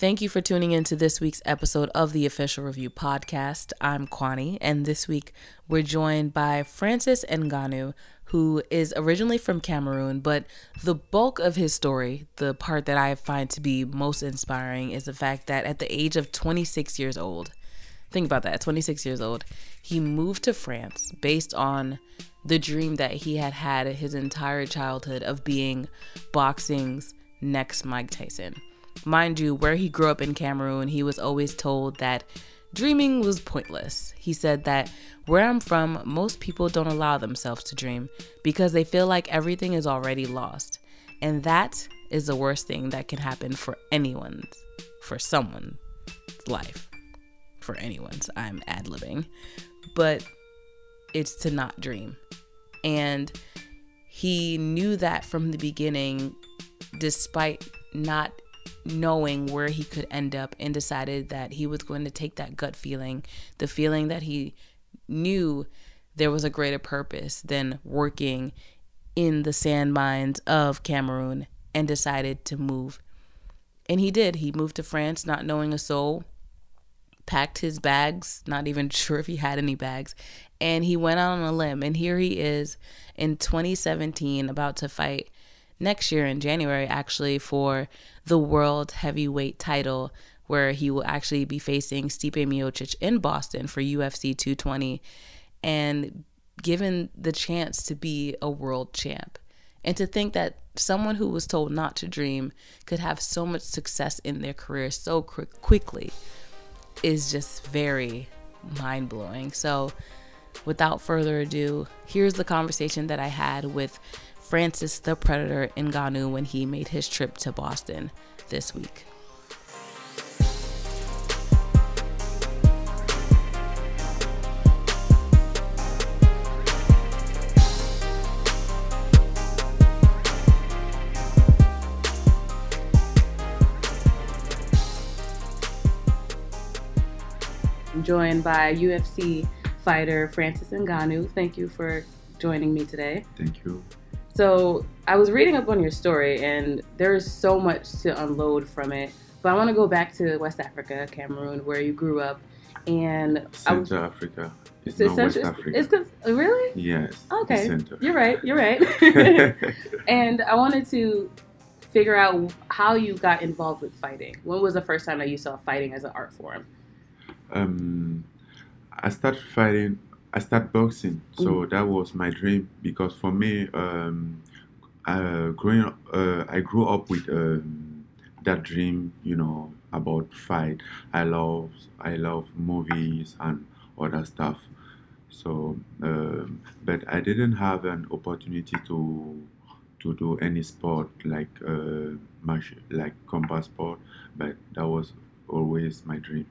Thank you for tuning in to this week's episode of the Official Review Podcast. I'm Kwani, and this week we're joined by Francis Ngannou, who is originally from Cameroon, but the bulk of his story, the part that I find to be most inspiring, is the fact that at the age of 26 years old, think about that 26 years old, he moved to France based on the dream that he had had his entire childhood of being boxing's next Mike Tyson. Mind you, where he grew up in Cameroon, he was always told that dreaming was pointless. He said that where I'm from, most people don't allow themselves to dream because they feel like everything is already lost. And that is the worst thing that can happen for anyone's, for someone's life. For anyone's, I'm ad libbing. But it's to not dream. And he knew that from the beginning, despite not knowing where he could end up and decided that he was going to take that gut feeling, the feeling that he knew there was a greater purpose than working in the sand mines of Cameroon and decided to move. And he did. He moved to France not knowing a soul, packed his bags, not even sure if he had any bags, and he went out on a limb. And here he is in 2017 about to fight next year in January, actually, for the world heavyweight title, where he will actually be facing Stipe Miocic in Boston for UFC 220 and given the chance to be a world champ. And to think that someone who was told not to dream could have so much success in their career so quickly is just very mind blowing. So, without further ado, here's the conversation that I had with Francis the Predator Ngannou when he made his trip to Boston this week. I'm joined by UFC fighter Francis Ngannou. Thank you for joining me today. Thank you. So I was reading up on your story, and there's so much to unload from it. But I want to go back to West Africa, Cameroon, where you grew up, and Central Africa. It's, it's not West Africa. It's, it's really yes. Okay, you're right. You're right. and I wanted to figure out how you got involved with fighting. When was the first time that you saw fighting as an art form? Um, I started fighting I started boxing, so mm. that was my dream because for me, um, uh, growing up, uh, I grew up with um, that dream, you know, about fight. I love, I love movies and other stuff. So, um, but I didn't have an opportunity to to do any sport like uh, like combat sport, but that was always my dream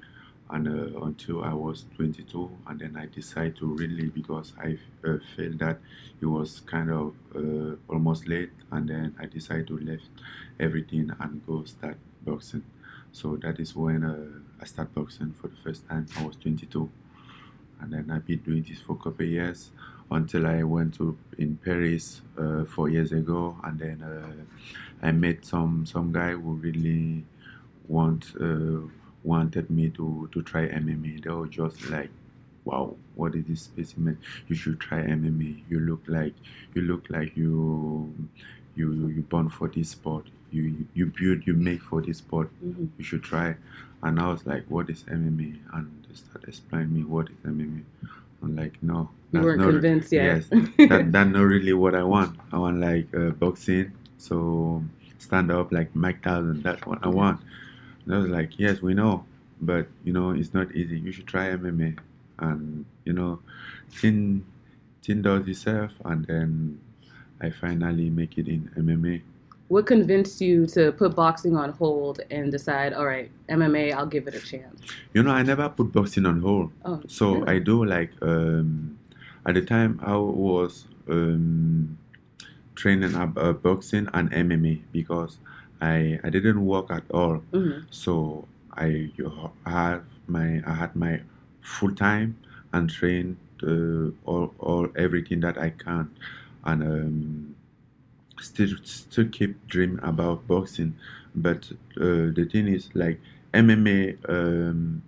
and uh, until I was 22, and then I decided to really because I uh, felt that it was kind of uh, almost late, and then I decided to left everything and go start boxing. So that is when uh, I started boxing for the first time. I was 22, and then I've been doing this for a couple of years until I went to in Paris uh, four years ago, and then uh, I met some some guy who really want wanted me to, to try MMA. They were just like, wow, what is this specimen? You should try MMA. You look like you look like you you you born for this sport. You you build you make for this sport. Mm-hmm. You should try. And I was like, what is MMA? And they started explaining me what is MMA. I'm like, no. You weren't not, convinced yet. Yes, that, that's not really what I want. I want like uh, boxing. So stand up like Mike Tyson. That's what I want. And I was like, yes, we know, but you know, it's not easy. You should try MMA, and you know, Tin Tin does itself, and then I finally make it in MMA. What convinced you to put boxing on hold and decide, all right, MMA, I'll give it a chance? You know, I never put boxing on hold. Oh, so really? I do like um, at the time I was um, training up uh, boxing and MMA because I I didn't work at all. Mm-hmm. So I had my I had my full time and trained uh, all all everything that I can, and um, still still keep dreaming about boxing. But uh, the thing is, like MMA um,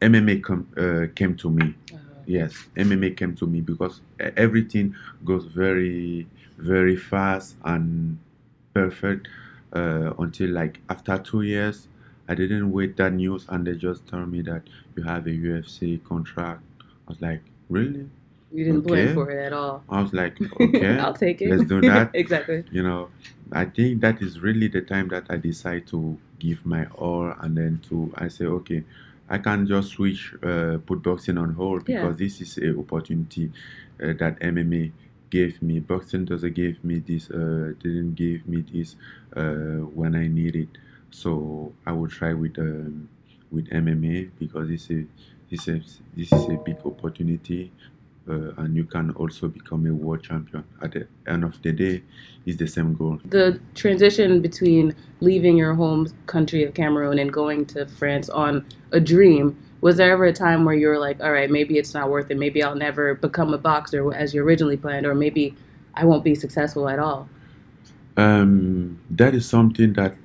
MMA com- uh, came to me. Uh, Yes, MMA came to me because everything goes very, very fast and perfect uh, until like after two years. I didn't wait that news and they just told me that you have a UFC contract. I was like, really? you didn't plan for it at all. I was like, okay, I'll take it. let's do that. exactly. you know, I think that is really the time that I decide to give my all and then to I say, okay, I can't just switch, uh, put boxing on hold Yeah. because this is a opportunity uh, that MMA gave me. Boxing doesn't give me this, uh, didn't give me this uh, when I need it. So I will try with um, with MMA because this is this is this is a big opportunity. Uh, and you can also become a world champion. At the end of the day, it's the same goal. The transition between leaving your home country of Cameroon and going to France on a dream. Was there ever a time where you were like, all right, maybe it's not worth it. Maybe I'll never become a boxer as you originally planned, or maybe I won't be successful at all? Um, that is something that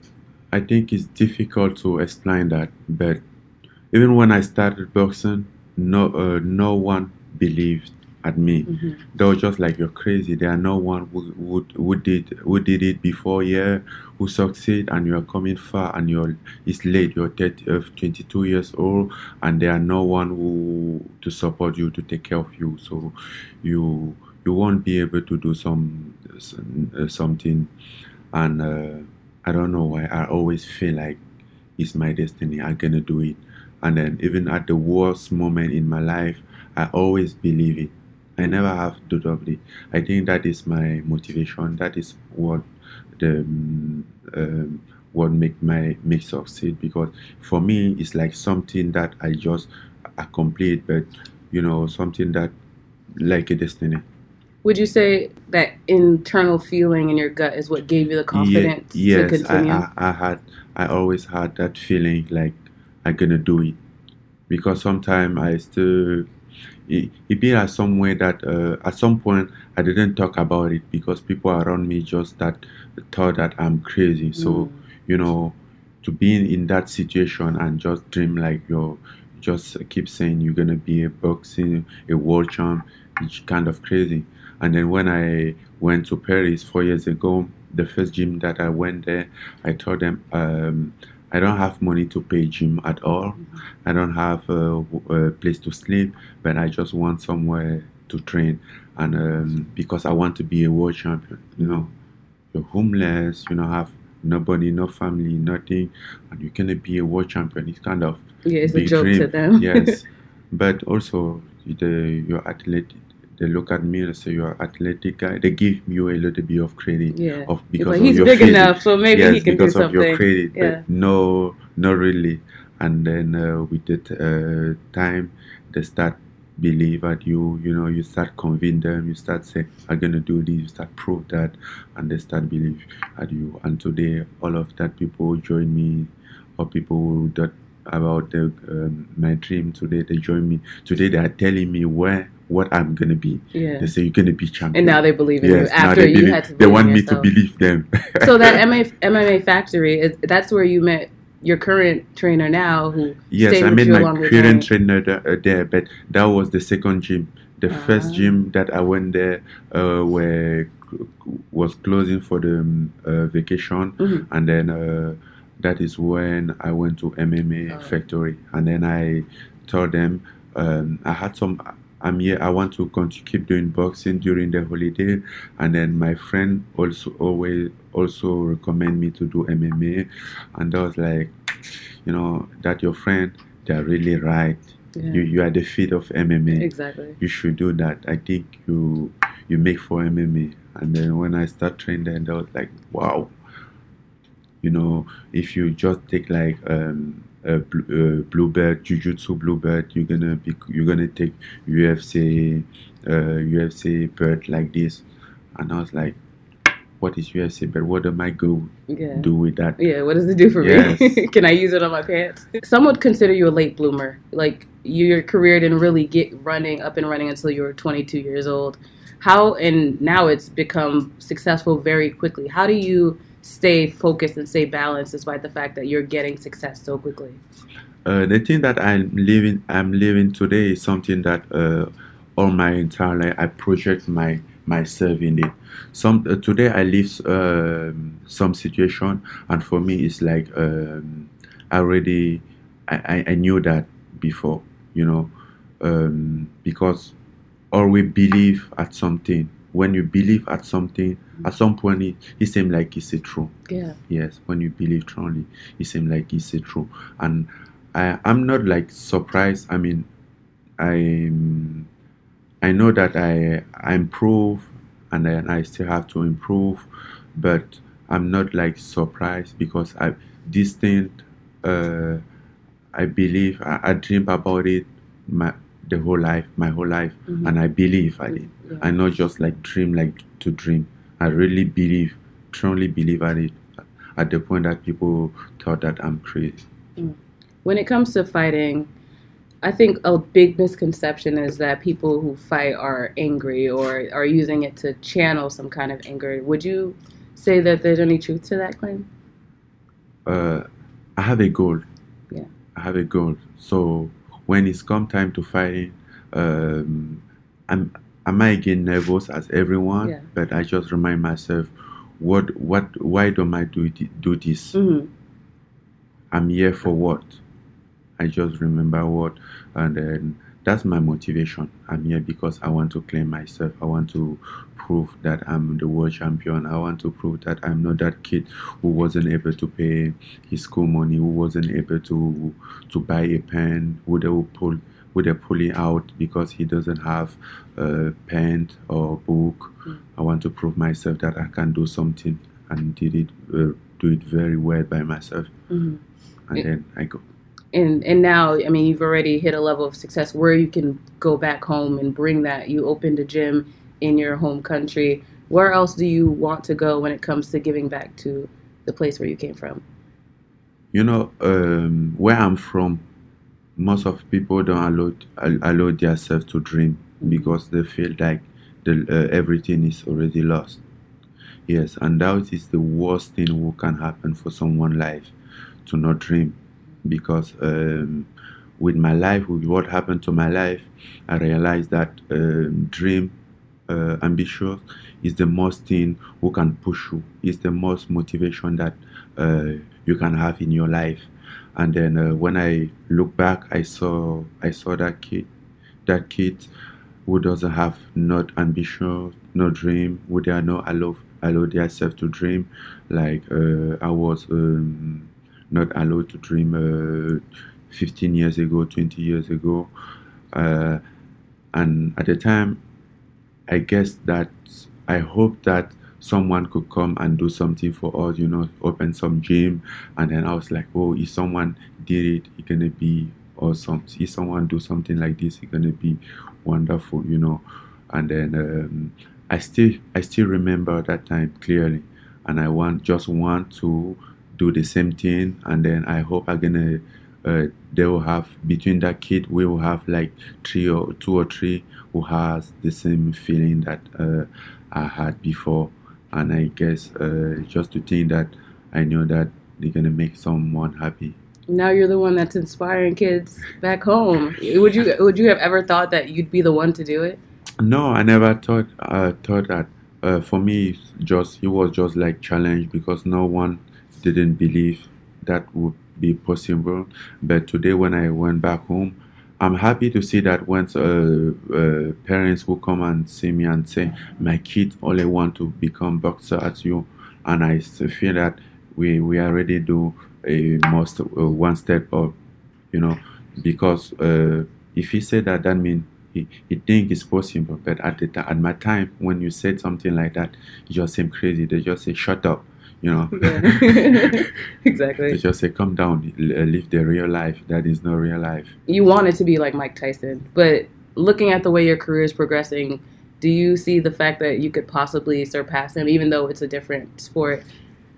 I think is difficult to explain that. But even when I started boxing, no, uh, no one believed at me. Mhm. They were just like, "You're crazy." There are no one who, who, who did who did it before here, who succeed, and you are coming far, and you're it's late. You're 30, uh, 22 years old, and there are no one who to support you to take care of you. So you you won't be able to do some, some uh, something, and uh, I don't know why. I always feel like it's my destiny. I'm gonna do it, and then even at the worst moment in my life, I always believe it. I never have it. I think that is my motivation. That is what the um, um, what make my make succeed because for me it's like something that I just accomplish, but you know something that like a destiny. Would you say that internal feeling in your gut is what gave you the confidence Ye- to yes, I. I, I had I always had that feeling like I'm gonna do it because sometimes I still it, it be at some way that uh, at some point I didn't talk about it because people around me just that thought that I'm crazy. So Mm. you know, to be in, in that situation and just dream like you're just keep saying you're gonna be a boxing a world champ, it's kind of crazy. And then when I went to Paris four years ago, the first gym that I went there, I told them um, I don't have money to pay gym at all. I don't have a, a place to sleep, but I just want somewhere to train, and um, because I want to be a world champion, you know, you're homeless, you know, have nobody, no family, nothing, and you're gonna be a world champion. It's kind of yeah, it's a joke to them. yes, but also the your athletic. They look at me and say you're an athletic guy. They give you a little bit of credit yeah. of because he's your big physique. enough, so maybe yes, he can do because of your credit, Yeah. but no, not really. And then uh, with the t- uh, time, they start believe at you. You know, you start convince them. You start say, "I'm gonna do this." You start prove that, and they start believe at you. And today, all of that people join me, or people that about the um, my dream today they join me. Today they are telling me where what I'm gonna be. yeah. They say you're gonna be champion. And now they believe in yes, you after you believe, had to. they want me to believe them. so that MMA, MMA factory is that's where you met your current trainer now, who Yes, I you my current trainer th- uh, there, but that was the second gym. The Ah. first gym that I went there uh, were was closing for the um, uh, vacation, Mhm. and then uh, that is when I went to MMA Oh. factory, and then I told them um, I had some. I'm here. I want to continue keep doing boxing during the holiday, and then my friend also always also recommend me to do MMA, and I was like, you know, that your friend, they're really right. Yeah. You you are the feet of MMA. Exactly. You should do that. I think you you make for MMA. And then when I start training, I was like, wow. You know, if you just take like um, a bl- uh, blue belt, jujutsu blue belt, you're gonna be you're gonna take UFC uh, UFC belt like this. And I was like, what is UFC belt? What am I go Yeah. do with that? Yeah, what does it do for Yes. me? Can I use it on my pants? Some would consider you a late bloomer. Like your career didn't really get running up and running until you were 22 years old. How and now it's become successful very quickly. How do you stay focused and stay balanced despite the fact that you're getting success so quickly? Uh, the thing that I'm living, I'm living today is something that uh, all my entire life I project my myself in it. Some uh, today I live um, some situation, and for me it's like um, I already I, I, I knew that before, you know, um, because we believe at something. When you believe at something, at some point it, it seems like it's a true. Yeah. Yes, when you believe strongly, it seems like it's a true. And I I'm not like surprised. I mean, I'm I know that I I improve and then I still have to improve, but I'm not like surprised because I this thing uh, I believe I, I dream about it my the whole life, my whole life, Mhm. and I believe I did. Yeah. I not just like dream like to dream. I really believe, strongly believe at it. At the point that people thought that I'm crazy. when it comes to fighting, I think a big misconception is that people who fight are angry or are using it to channel some kind of anger. Would you say that there's any truth to that claim? uh, I have a goal. Yeah. I have a goal. So when it's come time to fighting, um, I'm I might get nervous as everyone, Yeah. but I just remind myself, what what why don't I do do this? Mm-hmm. I'm here for what? I just remember what, and then that's my motivation. I'm here because I want to claim myself. I want to prove that I'm the world champion. I want to prove that I'm not that kid who wasn't able to pay his school money, who wasn't able to to buy a pen, who they will pull who they pulling out because he doesn't have a pen or book. Mm. I want to prove myself that I can do something and did it uh, do it very well by myself, Mm-hmm. and Yeah. then I go. And and now, I mean, you've already hit a level of success where you can go back home and bring that. You opened a gym in your home country. Where else do you want to go when it comes to giving back to the place where you came from? You know, um, where I'm from, most of people don't allow allow themselves to dream because they feel like the, uh, everything is already lost. Yes, and that is the worst thing who can happen for someone life to not dream because um, with my life, with what happened to my life, I realized that um, dream, uh, ambitious, is the most thing who can push you. Is the most motivation that uh, you can have in your life. And then uh, when I look back, I saw I saw that kid, that kid who doesn't have not ambition, no dream, who they are not allow allow themselves to dream. Like uh, I was um, not allowed to dream uh, 15 years ago, 20 years ago, uh, and at the time, I guess that I hope that someone could come and do something for us, you know, open some gym, and then I was like, oh, if someone did it, it's gonna be awesome. If someone do something like this, it's gonna be wonderful, you know. And then um, I still I still remember that time clearly, and I want just want to do the same thing, and then I hope I'm gonna. Uh, they will have between that kid we will have like three or two or three who has the same feeling that uh, I had before and I guess uh, just to think that I know that they're gonna make someone happy. Now you're the one that's inspiring kids back home. Would you would you have ever thought that you'd be the one to do it? No, I never thought uh, thought that. Uh, for me, just it was just like challenge because no one didn't believe that would be possible. But today, when I went back home, I'm happy to see that once uh, uh, parents will come and see me and say, "My kid only want to become boxer as you," and I feel that we we already do a most uh, one step up, you know, because uh, if he said that, that means he, he think it's possible. But at the at my time, when you said something like that, you just seem crazy. They just say, "Shut up," you know. Yeah. they exactly. just say, "Come down, live the real life." That is not real life. You want it to be like Mike Tyson, but looking at the way your career is progressing, do you see the fact that you could possibly surpass him, even though it's a different sport,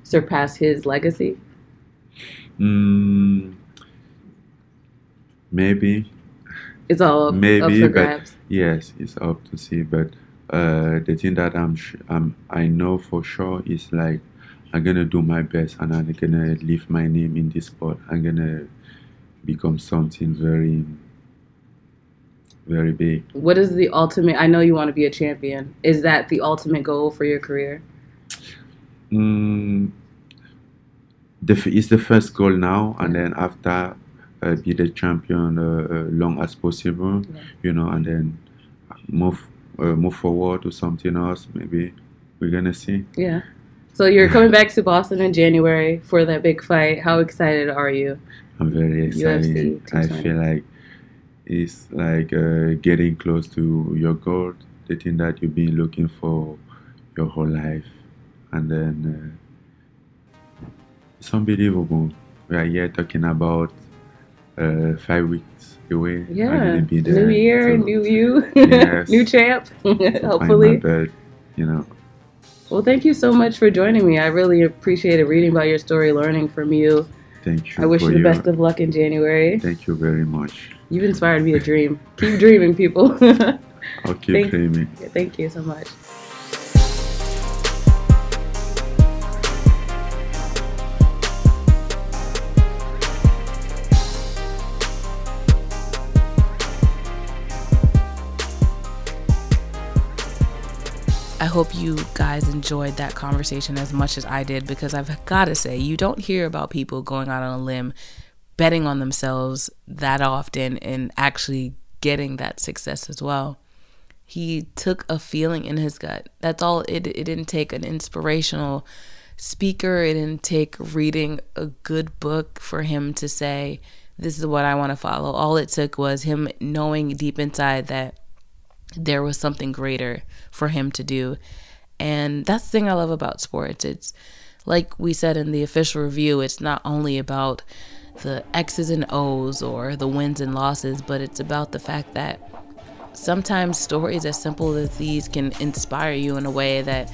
surpass his legacy? Mm, maybe, It's all up, Maybe, up for but- grabs. yes, it's up to see. But uh, the thing that I'm, sh- I'm I know for sure is like I'm gonna do my best, and I'm gonna leave my name in this sport. I'm gonna become something very, very big. What is the ultimate? I know you want to be a champion. Is that the ultimate goal for your career? Mm, the, it's the first goal now, and then after uh, be the champion uh, uh, long as possible, Yeah. you know, and then move uh, move forward to something else. Maybe we're gonna see. Yeah. So you're coming back to Boston in January for that big fight. How excited are you? I'm very excited. I feel like it's like uh, getting close to your goal, the thing that you've been looking for your whole life, and then uh, it's unbelievable. We are here talking about uh, five weeks away. Yeah. New year, to- new you, Yes. new champ. to find my Hopefully. belt, you know. Well, thank you so much for joining me. I really appreciated reading about your story, learning from you. Thank you. I wish you the your- best of luck in January. Thank you very much. You've inspired me to dream. Keep dreaming, people. I'll keep Thank- dreaming. Thank you so much. Hope you guys enjoyed that conversation as much as I did because I've got to say, you don't hear about people going out on a limb, betting on themselves that often, and actually getting that success as well. He took a feeling in his gut. That's all. It, it didn't take an inspirational speaker, it didn't take reading a good book for him to say, This is what I want to follow. All it took was him knowing deep inside that there was something greater for him to do. And that's the thing I love about sports. It's like we said in the official review, it's not only about the X's and O's or the wins and losses, but it's about the fact that sometimes stories as simple as these can inspire you in a way that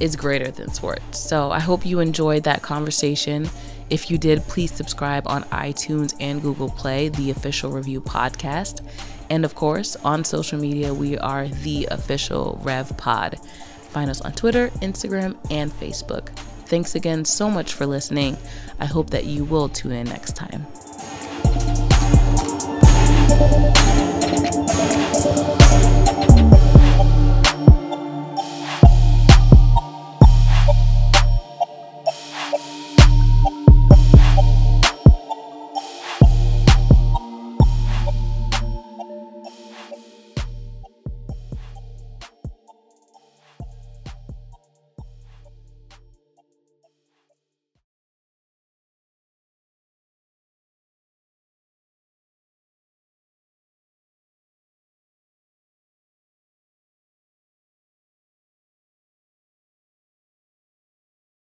is greater than sports. So I hope you enjoyed that conversation. If you did, please subscribe on iTunes and Google Play, the official review podcast. And of course, on social media, we are the official Rev Pod. Find us on Twitter, Instagram, and Facebook. Thanks again so much for listening. I hope that you will tune in next time.